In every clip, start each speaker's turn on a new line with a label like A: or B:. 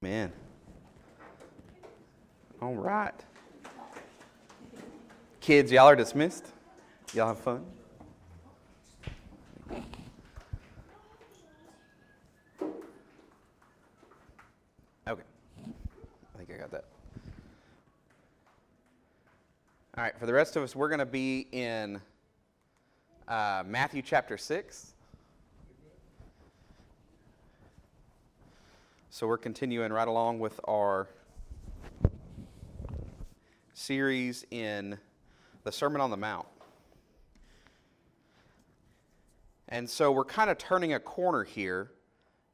A: Man. All right. Kids, y'all are dismissed. Y'all have fun. Okay. I think I got that. All right, for the rest of us, we're going to be in uh, Matthew chapter 6. So we're continuing right along with our series in the Sermon on the Mount. And so we're kind of turning a corner here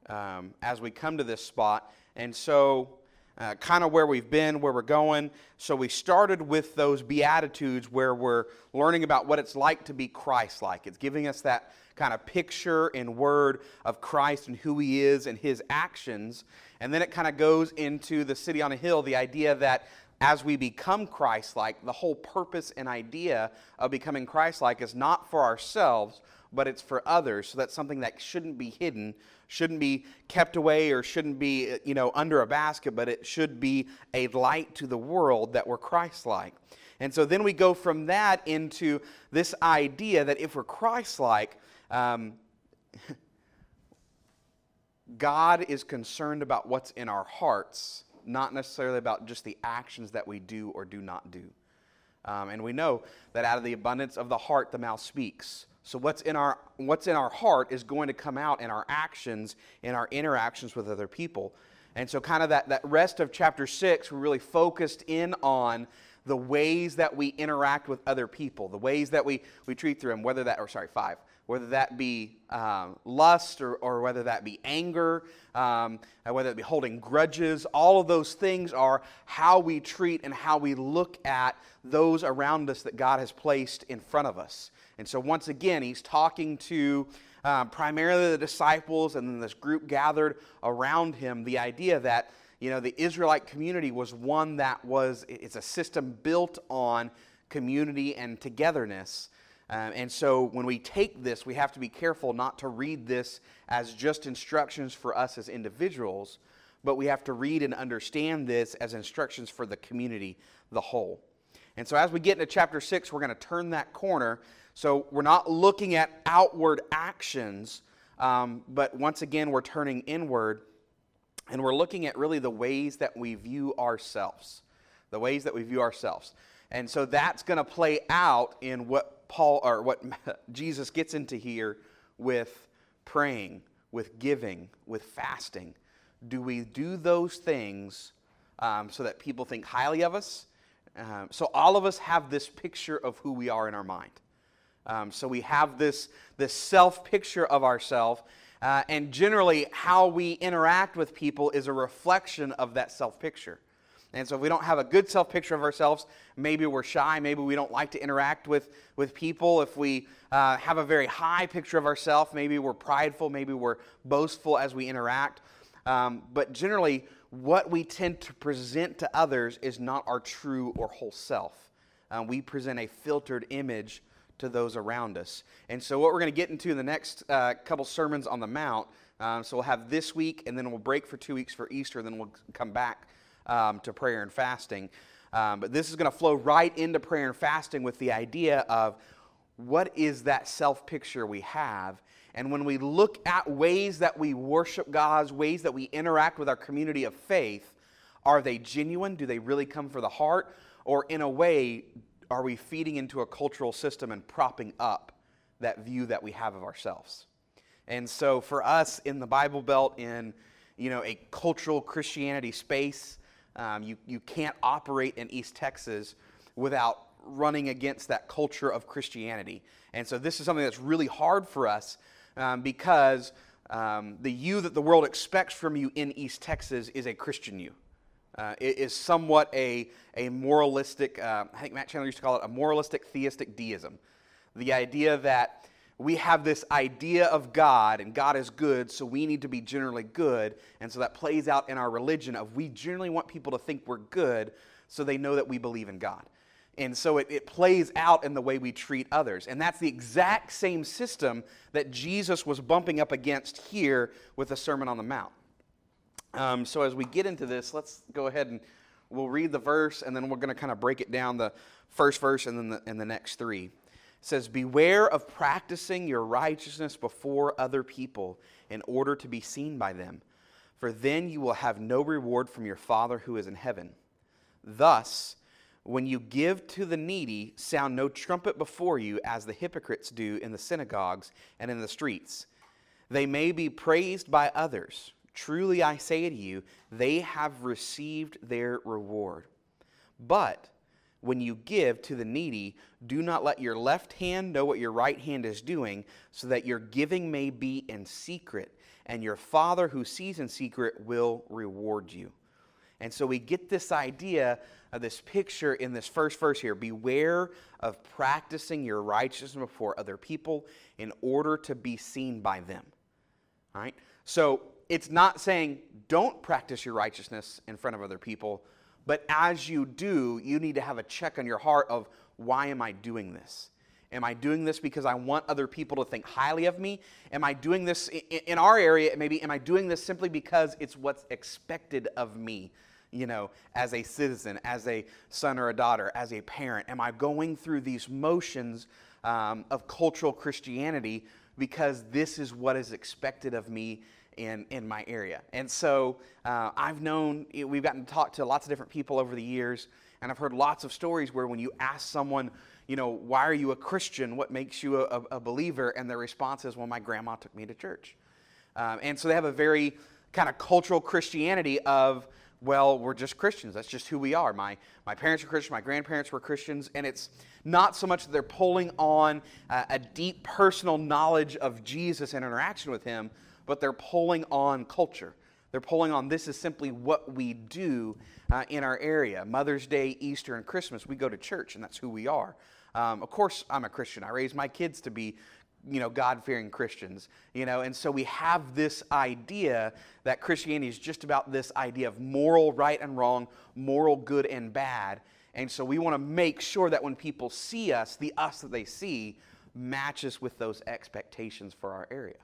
A: um, as we come to this spot. And so, uh, kind of where we've been, where we're going. So, we started with those Beatitudes where we're learning about what it's like to be Christ like. It's giving us that kind of picture and word of Christ and who he is and his actions. And then it kind of goes into the city on a hill, the idea that as we become Christ like, the whole purpose and idea of becoming Christ like is not for ourselves, but it's for others. So that's something that shouldn't be hidden, shouldn't be kept away, or shouldn't be, you know, under a basket, but it should be a light to the world that we're Christ like. And so then we go from that into this idea that if we're Christ like, um, God is concerned about what's in our hearts, not necessarily about just the actions that we do or do not do. Um, and we know that out of the abundance of the heart, the mouth speaks. So what's in our what's in our heart is going to come out in our actions, in our interactions with other people. And so kind of that, that rest of chapter six, we're really focused in on the ways that we interact with other people, the ways that we, we treat them, whether that, or sorry, five, whether that be um, lust or, or whether that be anger, um, whether it be holding grudges, all of those things are how we treat and how we look at those around us that God has placed in front of us. And so, once again, he's talking to um, primarily the disciples and then this group gathered around him. The idea that, you know, the Israelite community was one that was, it's a system built on community and togetherness. Um, and so when we take this, we have to be careful not to read this as just instructions for us as individuals, but we have to read and understand this as instructions for the community, the whole. And so as we get into chapter 6, we're going to turn that corner so we're not looking at outward actions, um, but once again, we're turning inward and we're looking at really the ways that we view ourselves. The ways that we view ourselves. And so that's going to play out in what Paul or what Jesus gets into here with praying, with giving, with fasting. Do we do those things um, so that people think highly of us? Um, so all of us have this picture of who we are in our mind. Um, so we have this, this self picture of ourselves. Uh, and generally, how we interact with people is a reflection of that self picture. And so, if we don't have a good self picture of ourselves, maybe we're shy, maybe we don't like to interact with, with people. If we uh, have a very high picture of ourselves, maybe we're prideful, maybe we're boastful as we interact. Um, but generally, what we tend to present to others is not our true or whole self. Uh, we present a filtered image to those around us. And so, what we're going to get into in the next uh, couple sermons on the Mount, um, so we'll have this week, and then we'll break for two weeks for Easter, and then we'll come back um, to prayer and fasting. Um, but this is going to flow right into prayer and fasting with the idea of what is that self picture we have. And when we look at ways that we worship God's, ways that we interact with our community of faith, are they genuine? Do they really come for the heart? Or in a way, are we feeding into a cultural system and propping up that view that we have of ourselves? And so for us in the Bible Belt, in you know a cultural Christianity space, um, you, you can't operate in East Texas without running against that culture of Christianity. And so this is something that's really hard for us um, because um, the you that the world expects from you in East Texas is a Christian you. Uh, is somewhat a, a moralistic, uh, I think Matt Chandler used to call it a moralistic theistic deism. The idea that we have this idea of God and God is good, so we need to be generally good. And so that plays out in our religion of we generally want people to think we're good so they know that we believe in God. And so it, it plays out in the way we treat others. And that's the exact same system that Jesus was bumping up against here with the Sermon on the Mount. Um, so as we get into this, let's go ahead and we'll read the verse, and then we're going to kind of break it down the first verse and then the, and the next three. It says, Beware of practicing your righteousness before other people in order to be seen by them, for then you will have no reward from your Father who is in heaven. Thus, when you give to the needy, sound no trumpet before you, as the hypocrites do in the synagogues and in the streets. They may be praised by others. Truly I say to you, they have received their reward. But when you give to the needy, do not let your left hand know what your right hand is doing, so that your giving may be in secret, and your Father who sees in secret will reward you. And so we get this idea of this picture in this first verse here Beware of practicing your righteousness before other people in order to be seen by them. All right? So it's not saying don't practice your righteousness in front of other people, but as you do, you need to have a check on your heart of why am I doing this? Am I doing this because I want other people to think highly of me? Am I doing this in our area? Maybe, am I doing this simply because it's what's expected of me? you know, as a citizen, as a son or a daughter, as a parent? Am I going through these motions um, of cultural Christianity because this is what is expected of me in, in my area? And so uh, I've known, we've gotten to talk to lots of different people over the years, and I've heard lots of stories where when you ask someone, you know, why are you a Christian? What makes you a, a believer? And their response is, well, my grandma took me to church. Um, and so they have a very kind of cultural Christianity of, well, we're just Christians. That's just who we are. My, my parents were Christians, my grandparents were Christians, and it's not so much that they're pulling on a deep personal knowledge of Jesus and interaction with Him, but they're pulling on culture. They're pulling on this is simply what we do uh, in our area. Mother's Day, Easter, and Christmas, we go to church, and that's who we are. Um, of course, I'm a Christian. I raised my kids to be you know, God-fearing Christians, you know, and so we have this idea that Christianity is just about this idea of moral right and wrong, moral good and bad, and so we want to make sure that when people see us, the us that they see matches with those expectations for our area.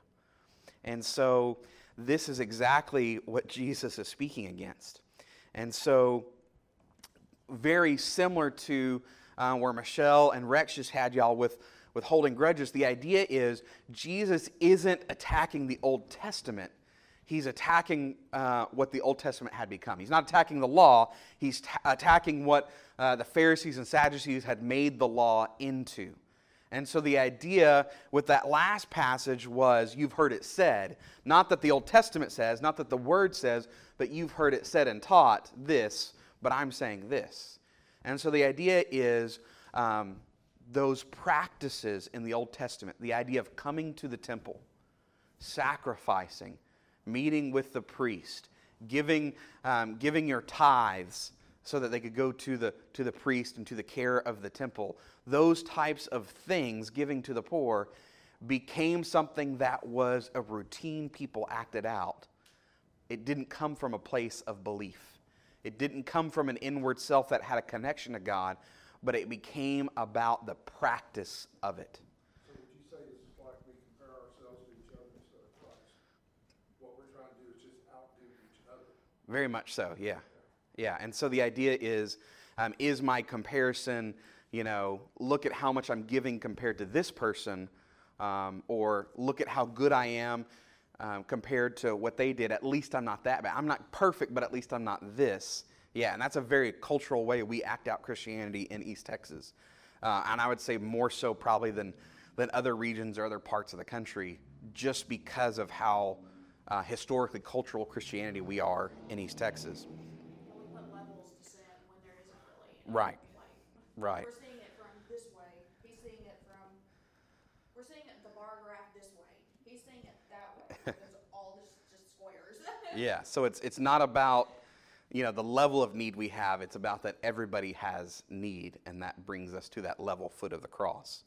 A: And so this is exactly what Jesus is speaking against. And so, very similar to uh, where Michelle and Rex just had y'all with with holding grudges, the idea is Jesus isn't attacking the Old Testament. He's attacking uh, what the Old Testament had become. He's not attacking the law, he's t- attacking what uh, the Pharisees and Sadducees had made the law into. And so the idea with that last passage was you've heard it said, not that the Old Testament says, not that the Word says, but you've heard it said and taught this, but I'm saying this. And so the idea is um, those practices in the Old Testament, the idea of coming to the temple, sacrificing, meeting with the priest, giving, um, giving your tithes so that they could go to the, to the priest and to the care of the temple, those types of things, giving to the poor, became something that was a routine people acted out. It didn't come from a place of belief. It didn't come from an inward self that had a connection to God, but it became about the practice of it.
B: So would you say it's like we compare ourselves to each other instead of Christ? What we're trying to do is just outdo each other.
A: Very much so, yeah. Yeah, and so the idea is um, is my comparison, you know, look at how much I'm giving compared to this person, um, or look at how good I am um, compared to what they did. At least I'm not that bad. I'm not perfect, but at least I'm not this. Yeah, and that's a very cultural way we act out Christianity in East Texas. Uh, and I would say more so probably than, than other regions or other parts of the country, just because of how uh, historically cultural Christianity we are in East Texas.
C: We put levels to sin when there isn't really.
A: Right. Right.
C: We're seeing it from this way, he's seeing it from, we're seeing it, the bar graph this way, he's seeing it that way, because all this just squares.
A: Yeah, so it's, it's not about you know the level of need we have it's about that everybody has need and that brings us to that level foot of the cross.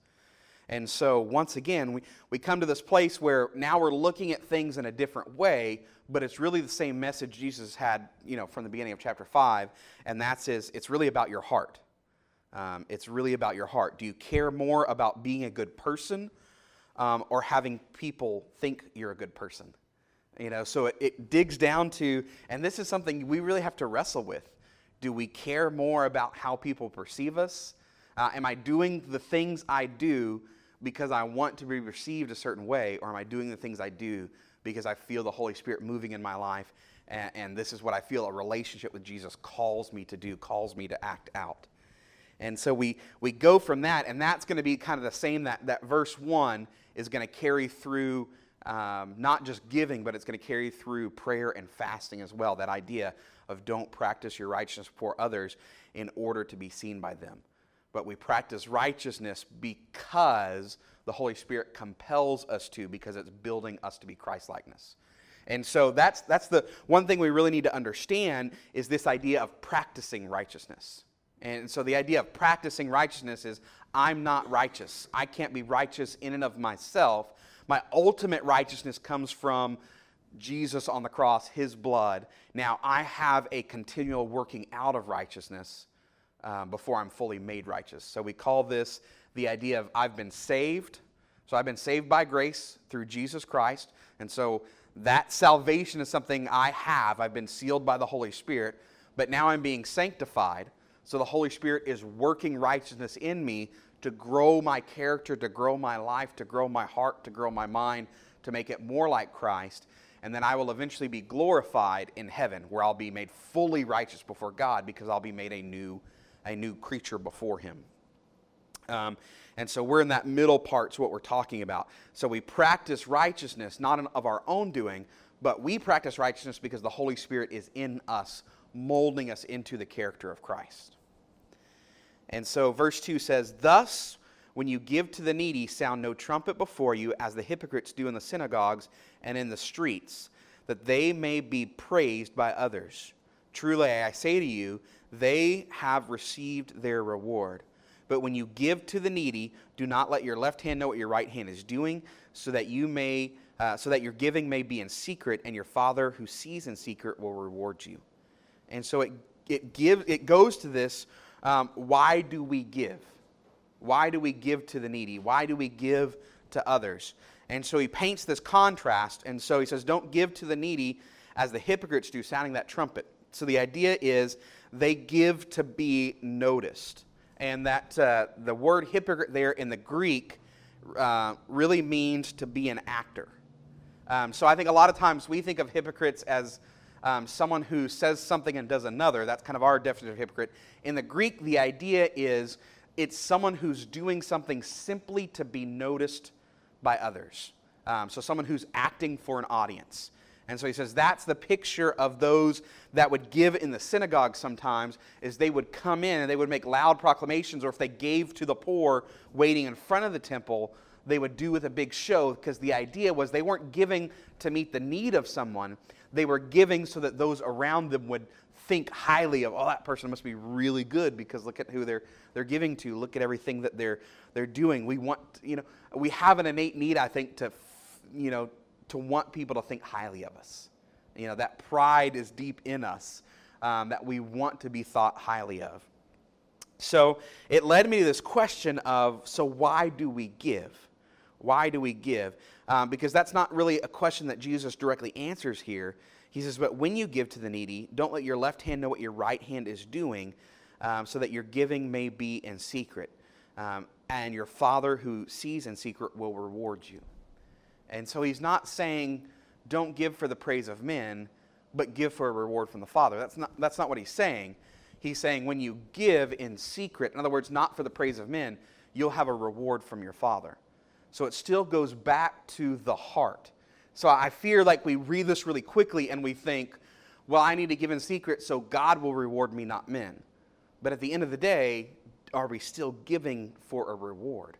A: And so once again we, we come to this place where now we're looking at things in a different way but it's really the same message jesus had you know from the beginning of chapter 5 and that's is it's really about your heart. Um, it's really about your heart. Do you care more about being a good person um, or having people think you're a good person You know, so it, it digs down to, and this is something we really have to wrestle with. Do we care more about how people perceive us? Uh, am I doing the things I do because I want to be received a certain way, or am I doing the things I do because I feel the Holy Spirit moving in my life, and, and this is what I feel a relationship with Jesus calls me to do, calls me to act out? And so we, we go from that, and that's going to be kind of the same that, that verse 1 is going to carry through um, not just giving, but it's going to carry through prayer and fasting as well. That idea of don't practice your righteousness before others in order to be seen by them. But we practice righteousness because the Holy Spirit compels us to, because it's building us to be Christ likeness. And so that's, that's the one thing we really need to understand is this idea of practicing righteousness. And so the idea of practicing righteousness is I'm not righteous. I can't be righteous in and of myself. My ultimate righteousness comes from Jesus on the cross, his blood. Now I have a continual working out of righteousness um, before I'm fully made righteous. So we call this the idea of I've been saved. So I've been saved by grace through Jesus Christ. And so that salvation is something I have. I've been sealed by the Holy Spirit. But now I'm being sanctified. So the Holy Spirit is working righteousness in me to grow my character, to grow my life, to grow my heart, to grow my mind, to make it more like Christ. And then I will eventually be glorified in heaven, where I'll be made fully righteous before God because I'll be made a new, a new creature before Him. Um, and so we're in that middle part, is what we're talking about. So we practice righteousness, not of our own doing, but we practice righteousness because the Holy Spirit is in us, molding us into the character of Christ. And so verse 2 says, Thus, when you give to the needy, sound no trumpet before you, as the hypocrites do in the synagogues and in the streets, that they may be praised by others. Truly, I say to you, they have received their reward. But when you give to the needy, do not let your left hand know what your right hand is doing, so that you may, uh, so that your giving may be in secret, and your Father who sees in secret will reward you. And so it it gives it goes to this um, why do we give? Why do we give to the needy? Why do we give to others? And so he paints this contrast. And so he says, Don't give to the needy as the hypocrites do, sounding that trumpet. So the idea is they give to be noticed. And that uh, the word hypocrite there in the Greek uh, really means to be an actor. Um, so I think a lot of times we think of hypocrites as um, someone who says something and does another. That's kind of our definition of hypocrite. In the Greek, the idea is it's someone who's doing something simply to be noticed by others. Um, so someone who's acting for an audience. And so he says that's the picture of those that would give in the synagogue sometimes is they would come in and they would make loud proclamations or if they gave to the poor waiting in front of the temple, they would do with a big show because the idea was they weren't giving to meet the need of someone they were giving so that those around them would think highly of, oh, that person must be really good because look at who they're, they're giving to. Look at everything that they're, they're doing. We want, you know, we have an innate need, I think, to, you know, to want people to think highly of us. You know, that pride is deep in us um, that we want to be thought highly of. So it led me to this question of so why do we give? Why do we give? Um, because that's not really a question that Jesus directly answers here. He says, But when you give to the needy, don't let your left hand know what your right hand is doing, um, so that your giving may be in secret. Um, and your Father who sees in secret will reward you. And so he's not saying, Don't give for the praise of men, but give for a reward from the Father. That's not, that's not what he's saying. He's saying, When you give in secret, in other words, not for the praise of men, you'll have a reward from your Father. So it still goes back to the heart. So I fear like we read this really quickly and we think, well, I need to give in secret so God will reward me, not men. But at the end of the day, are we still giving for a reward?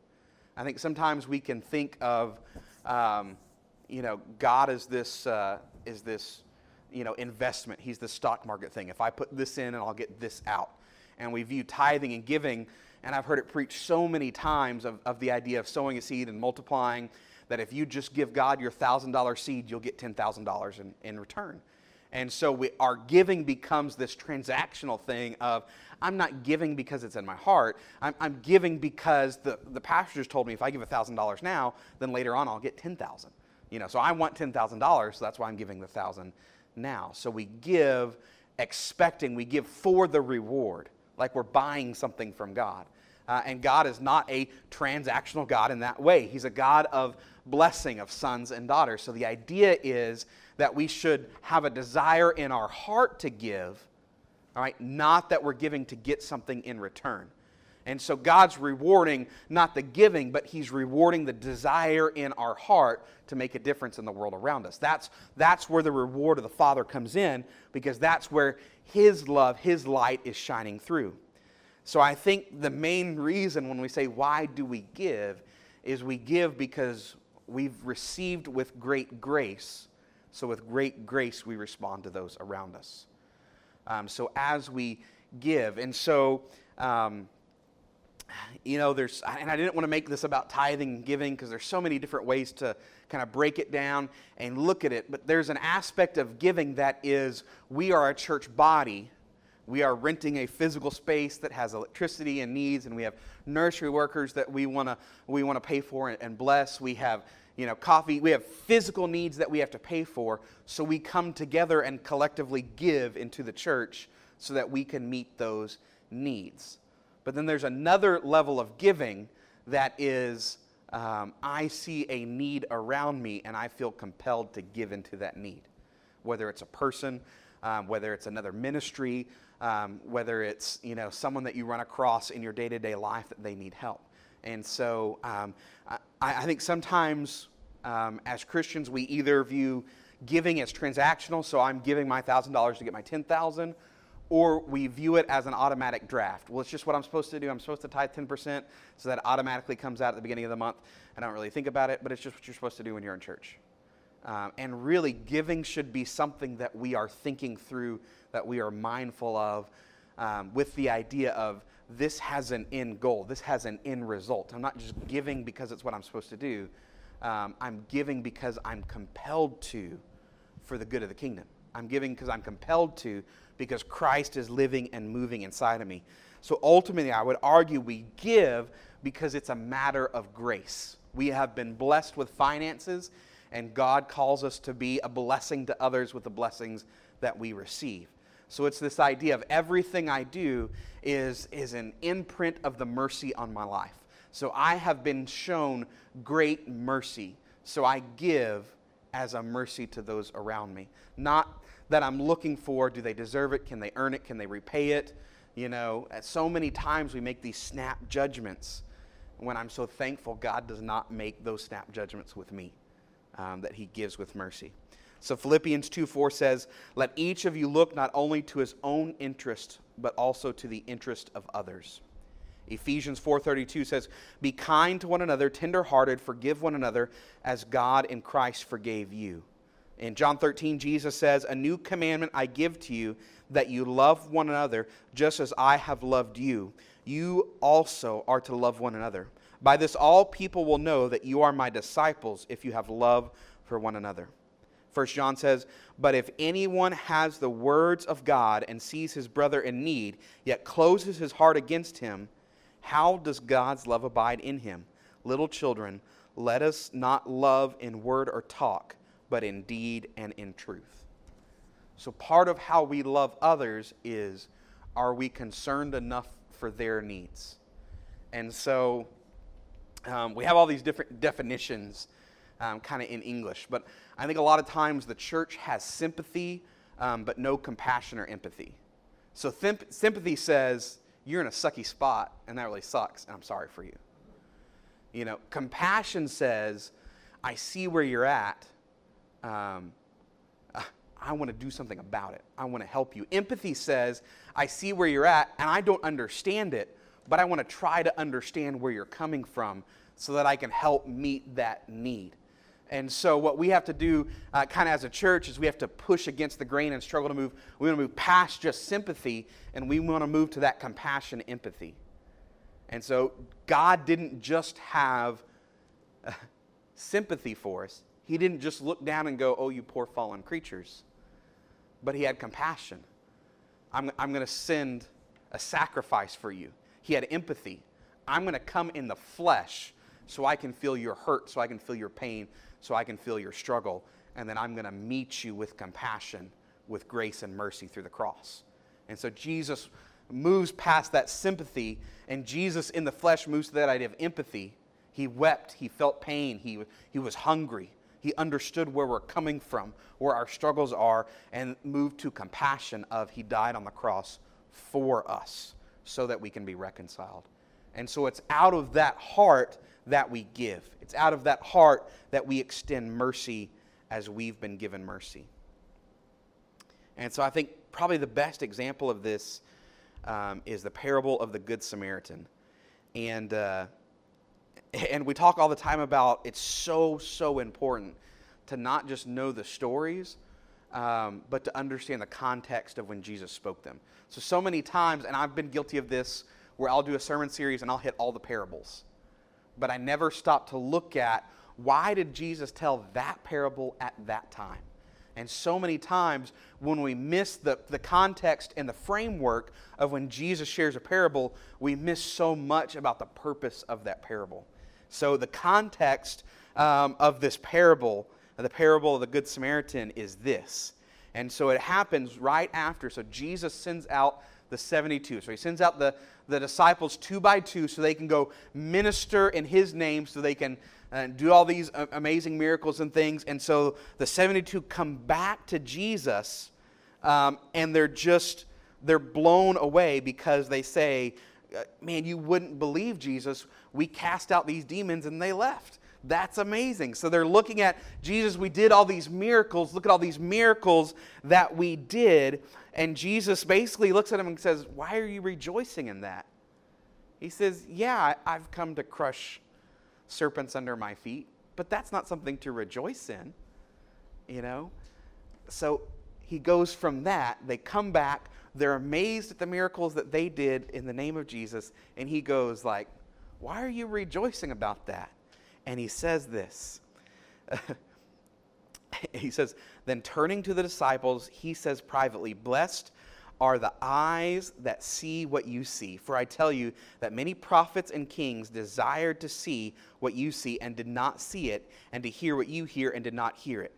A: I think sometimes we can think of, um, you know, God is this, uh, is this, you know, investment. He's the stock market thing. If I put this in and I'll get this out. And we view tithing and giving and I've heard it preached so many times of, of the idea of sowing a seed and multiplying that if you just give God your $1,000 seed, you'll get $10,000 in, in return. And so we, our giving becomes this transactional thing of, I'm not giving because it's in my heart. I'm, I'm giving because the, the pastor just told me if I give $1,000 now, then later on I'll get 10000 You know, so I want $10,000, so that's why I'm giving the 1000 now. So we give expecting, we give for the reward, like we're buying something from God. Uh, and God is not a transactional God in that way. He's a God of blessing of sons and daughters. So the idea is that we should have a desire in our heart to give, all right, not that we're giving to get something in return. And so God's rewarding not the giving, but He's rewarding the desire in our heart to make a difference in the world around us. That's, that's where the reward of the Father comes in, because that's where His love, His light is shining through. So I think the main reason when we say, why do we give, is we give because we've received with great grace. So with great grace, we respond to those around us. Um, so as we give, and so. Um, you know, there's, and I didn't want to make this about tithing and giving because there's so many different ways to kind of break it down and look at it. But there's an aspect of giving that is we are a church body. We are renting a physical space that has electricity and needs, and we have nursery workers that we want to we want to pay for and bless. We have you know coffee. We have physical needs that we have to pay for. So we come together and collectively give into the church so that we can meet those needs. But then there's another level of giving that is um, I see a need around me and I feel compelled to give into that need. Whether it's a person, um, whether it's another ministry, um, whether it's you know someone that you run across in your day-to-day life that they need help. And so um, I, I, think sometimes um, as Christians we either view giving as transactional, so I'm giving my thousand dollars to get my ten thousand, or we view it as an automatic draft. Well, it's just what I'm supposed to do. I'm supposed to tithe 10%, so that automatically comes out at the beginning of the month. I don't really think about it, but it's just what you're supposed to do when you're in church. Um, and really, giving should be something that we are thinking through, that we are mindful of, um, with the idea of this has an end goal, this has an end result. I'm not just giving because it's what I'm supposed to do. Um, I'm giving because I'm compelled to for the good of the kingdom. I'm giving because I'm compelled to because Christ is living and moving inside of me. So ultimately, I would argue we give because it's a matter of grace. We have been blessed with finances, and God calls us to be a blessing to others with the blessings that we receive. So it's this idea of everything I do is, is an imprint of the mercy on my life. So I have been shown great mercy. So I give as a mercy to those around me. Not that I'm looking for. Do they deserve it? Can they earn it? Can they repay it? You know, at so many times we make these snap judgments when I'm so thankful God does not make those snap judgments with me, um, that He gives with mercy. So Philippians 2 4 says, Let each of you look not only to his own interest, but also to the interest of others. Ephesians 4:32 says, "Be kind to one another, tender-hearted, forgive one another as God in Christ forgave you." In John 13, Jesus says, A new commandment I give to you, that you love one another just as I have loved you. You also are to love one another. By this, all people will know that you are my disciples if you have love for one another. First John says, But if anyone has the words of God and sees his brother in need, yet closes his heart against him, how does God's love abide in him? Little children, let us not love in word or talk but in deed and in truth. So, part of how we love others is are we concerned enough for their needs? And so, um, we have all these different definitions um, kind of in English, but I think a lot of times the church has sympathy, um, but no compassion or empathy. So, thimp- sympathy says, You're in a sucky spot, and that really sucks, and I'm sorry for you. You know, compassion says, I see where you're at, um, I want to do something about it. I want to help you. Empathy says, I see where you're at and I don't understand it, but I want to try to understand where you're coming from so that I can help meet that need. And so, what we have to do, uh, kind of as a church, is we have to push against the grain and struggle to move. We want to move past just sympathy, and we want to move to that compassion, empathy. And so, God didn't just have uh, sympathy for us, he didn't just look down and go, Oh, you poor fallen creatures, but he had compassion. I'm, I'm going to send a sacrifice for you. He had empathy. I'm going to come in the flesh so I can feel your hurt, so I can feel your pain, so I can feel your struggle, and then I'm going to meet you with compassion, with grace and mercy through the cross. And so Jesus moves past that sympathy, and Jesus in the flesh moves to that idea of empathy. He wept, he felt pain, he, he was hungry. He understood where we're coming from, where our struggles are, and moved to compassion of He died on the cross for us so that we can be reconciled. And so it's out of that heart that we give. It's out of that heart that we extend mercy as we've been given mercy. And so I think probably the best example of this um, is the parable of the Good Samaritan. And, uh, and we talk all the time about it's so, so important to not just know the stories, um, but to understand the context of when Jesus spoke them. So, so many times, and I've been guilty of this, where I'll do a sermon series and I'll hit all the parables. But I never stop to look at why did Jesus tell that parable at that time? And so many times when we miss the, the context and the framework of when Jesus shares a parable, we miss so much about the purpose of that parable. So, the context um, of this parable, the parable of the Good Samaritan, is this. And so it happens right after. So, Jesus sends out the 72. So, he sends out the, the disciples two by two so they can go minister in his name, so they can and do all these amazing miracles and things. And so the 72 come back to Jesus um, and they're just, they're blown away because they say, uh, Uh, man, you wouldn't believe Jesus. We cast out these demons and they left. That's amazing. So they're looking at Jesus, we did all these miracles. Look at all these miracles that we did. And Jesus basically looks at them and says, Why are you rejoicing in that? He says, Yeah, I've come to crush serpents under my feet, but that's not something to rejoice in, you know? So he goes from that, they come back, they're amazed at the miracles that they did in the name of Jesus, and he goes like, "Why are you rejoicing about that?" And he says this. he says, then turning to the disciples, he says privately, Blessed are the eyes that see what you see. For I tell you that many prophets and kings desired to see what you see and did not see it, and to hear what you hear and did not hear it.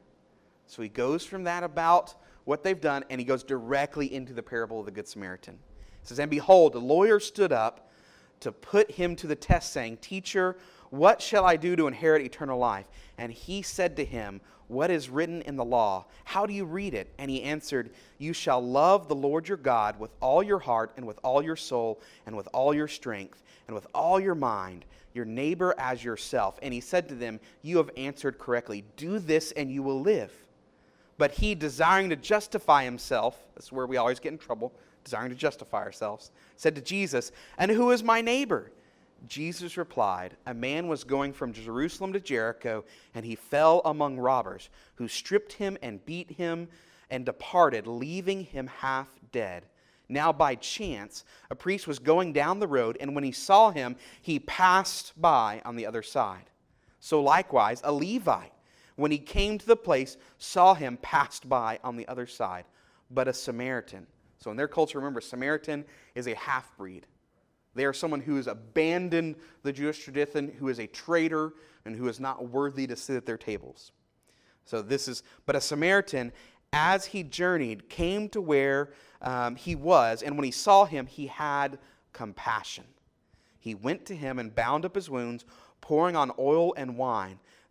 A: So he goes from that about what they've done, and he goes directly into the parable of the Good Samaritan. He says, And behold, a lawyer stood up to put him to the test, saying, Teacher, what shall I do to inherit eternal life? And he said to him, what is written in the law? How do you read it? And he answered, You shall love the Lord your God with all your heart, and with all your soul, and with all your strength, and with all your mind, your neighbor as yourself. And he said to them, You have answered correctly. Do this, and you will live. But he, desiring to justify himself, that's where we always get in trouble, desiring to justify ourselves, said to Jesus, And who is my neighbor? Jesus replied, A man was going from Jerusalem to Jericho, and he fell among robbers, who stripped him and beat him and departed, leaving him half dead. Now, by chance, a priest was going down the road, and when he saw him, he passed by on the other side. So, likewise, a Levite, when he came to the place, saw him, passed by on the other side. But a Samaritan, so in their culture, remember, Samaritan is a half breed. They are someone who has abandoned the Jewish tradition, who is a traitor, and who is not worthy to sit at their tables. So this is, but a Samaritan, as he journeyed, came to where um, he was, and when he saw him, he had compassion. He went to him and bound up his wounds, pouring on oil and wine.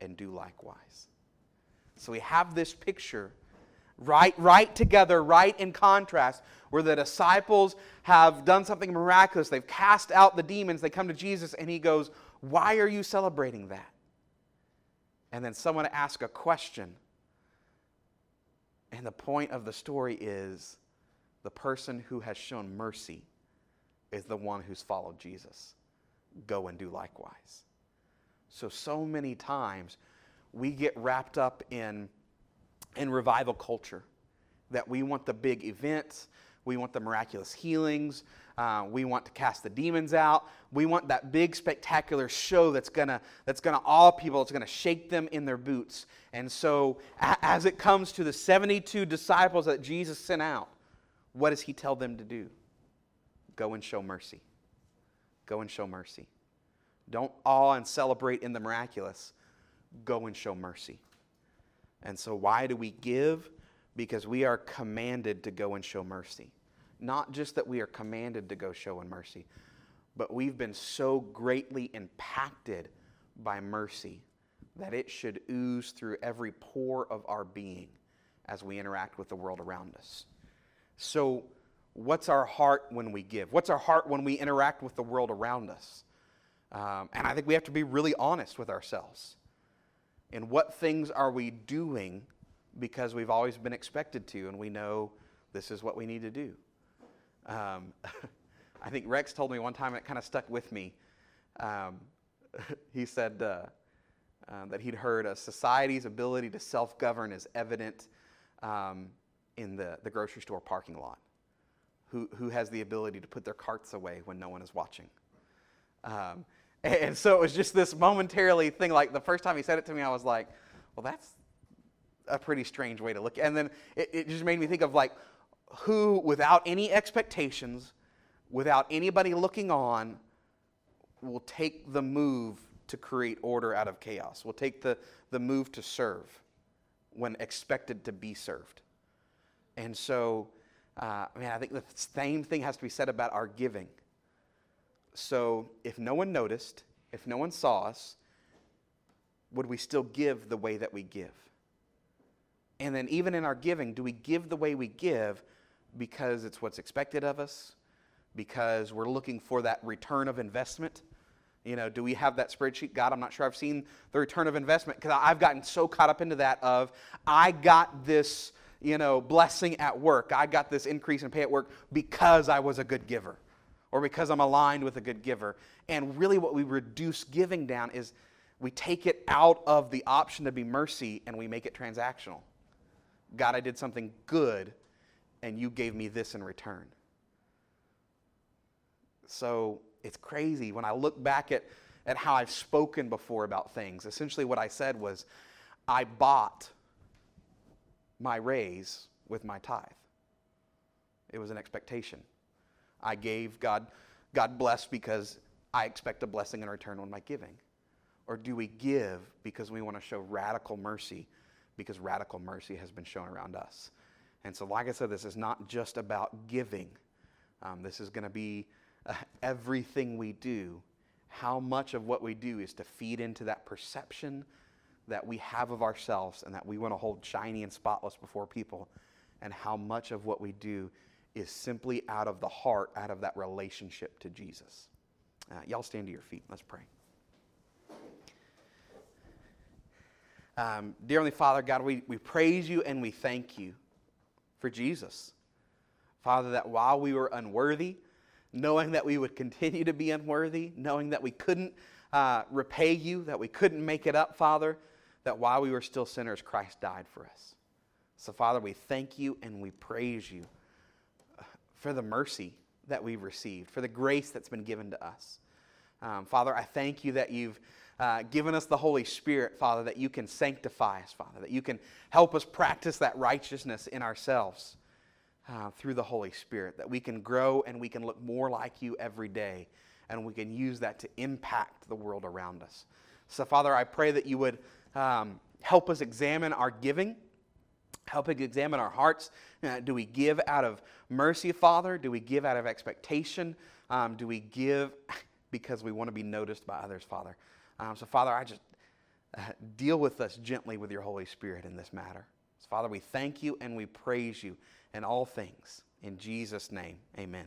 A: and do likewise. So we have this picture right, right together, right in contrast, where the disciples have done something miraculous. They've cast out the demons. They come to Jesus, and he goes, Why are you celebrating that? And then someone asks a question. And the point of the story is the person who has shown mercy is the one who's followed Jesus. Go and do likewise. So, so many times we get wrapped up in, in revival culture, that we want the big events, we want the miraculous healings, uh, we want to cast the demons out. We want that big spectacular show that's gonna that's gonna awe people. It's gonna shake them in their boots. And so, a- as it comes to the 72 disciples that Jesus sent out, what does He tell them to do? Go and show mercy. Go and show mercy. Don't awe and celebrate in the miraculous. Go and show mercy. And so, why do we give? Because we are commanded to go and show mercy. Not just that we are commanded to go show in mercy, but we've been so greatly impacted by mercy that it should ooze through every pore of our being as we interact with the world around us. So, what's our heart when we give? What's our heart when we interact with the world around us? Um, and I think we have to be really honest with ourselves. And what things are we doing because we've always been expected to, and we know this is what we need to do? Um, I think Rex told me one time, and it kind of stuck with me. Um, he said uh, uh, that he'd heard a society's ability to self govern is evident um, in the, the grocery store parking lot. Who, who has the ability to put their carts away when no one is watching? Um, and, so it was just this momentarily thing. Like the first time he said it to me, I was like, well, that's a pretty strange way to look. And then it, it just made me think of like, who, without any expectations, without anybody looking on, will take the move to create order out of chaos, will take the, the move to serve when expected to be served. And so, uh, I mean, I think the same thing has to be said about our giving. So, if no one noticed, if no one saw us, would we still give the way that we give? And then, even in our giving, do we give the way we give because it's what's expected of us? Because we're looking for that return of investment? You know, do we have that spreadsheet? God, I'm not sure I've seen the return of investment because I've gotten so caught up into that of I got this, you know, blessing at work. I got this increase in pay at work because I was a good giver or because I'm aligned with a good giver. And really what we reduce giving down is we take it out of the option to be mercy and we make it transactional. God, I did something good and you gave me this in return. So it's crazy when I look back at, at how I've spoken before about things. Essentially, what I said was, I bought my raise with my tithe. It was an expectation. I gave God, God blessed because I expect a blessing in return on my giving. Or do we give because we want to show radical mercy because radical mercy has been shown around us? And so, like I said, this is not just about giving. Um, this is going to be uh, everything we do. How much of what we do is to feed into that perception that we have of ourselves and that we want to hold shiny and spotless before people, and how much of what we do is simply out of the heart, out of that relationship to Jesus. Uh, y'all stand to your feet. Let's pray. Um, dear Heavenly Father, God, we, we praise you and we thank you for Jesus. Father, that while we were unworthy, knowing that we would continue to be unworthy, knowing that we couldn't uh, repay you, that we couldn't make it up, Father, that while we were still sinners, Christ died for us. So, Father, we thank you and we praise you for the mercy that we've received, for the grace that's been given to us. Um, Father, I thank you that you've uh, given us the Holy Spirit, Father, that you can sanctify us, Father, that you can help us practice that righteousness in ourselves uh, through the Holy Spirit, that we can grow and we can look more like you every day, and we can use that to impact the world around us. So, Father, I pray that you would um, help us examine our giving. Help us examine our hearts. Uh, do we give out of mercy, Father? Do we give out of expectation? Um, do we give because we want to be noticed by others, Father? Um, so, Father, I just uh, deal with us gently with your Holy Spirit in this matter. So, Father, we thank you and we praise you in all things. In Jesus' name, amen.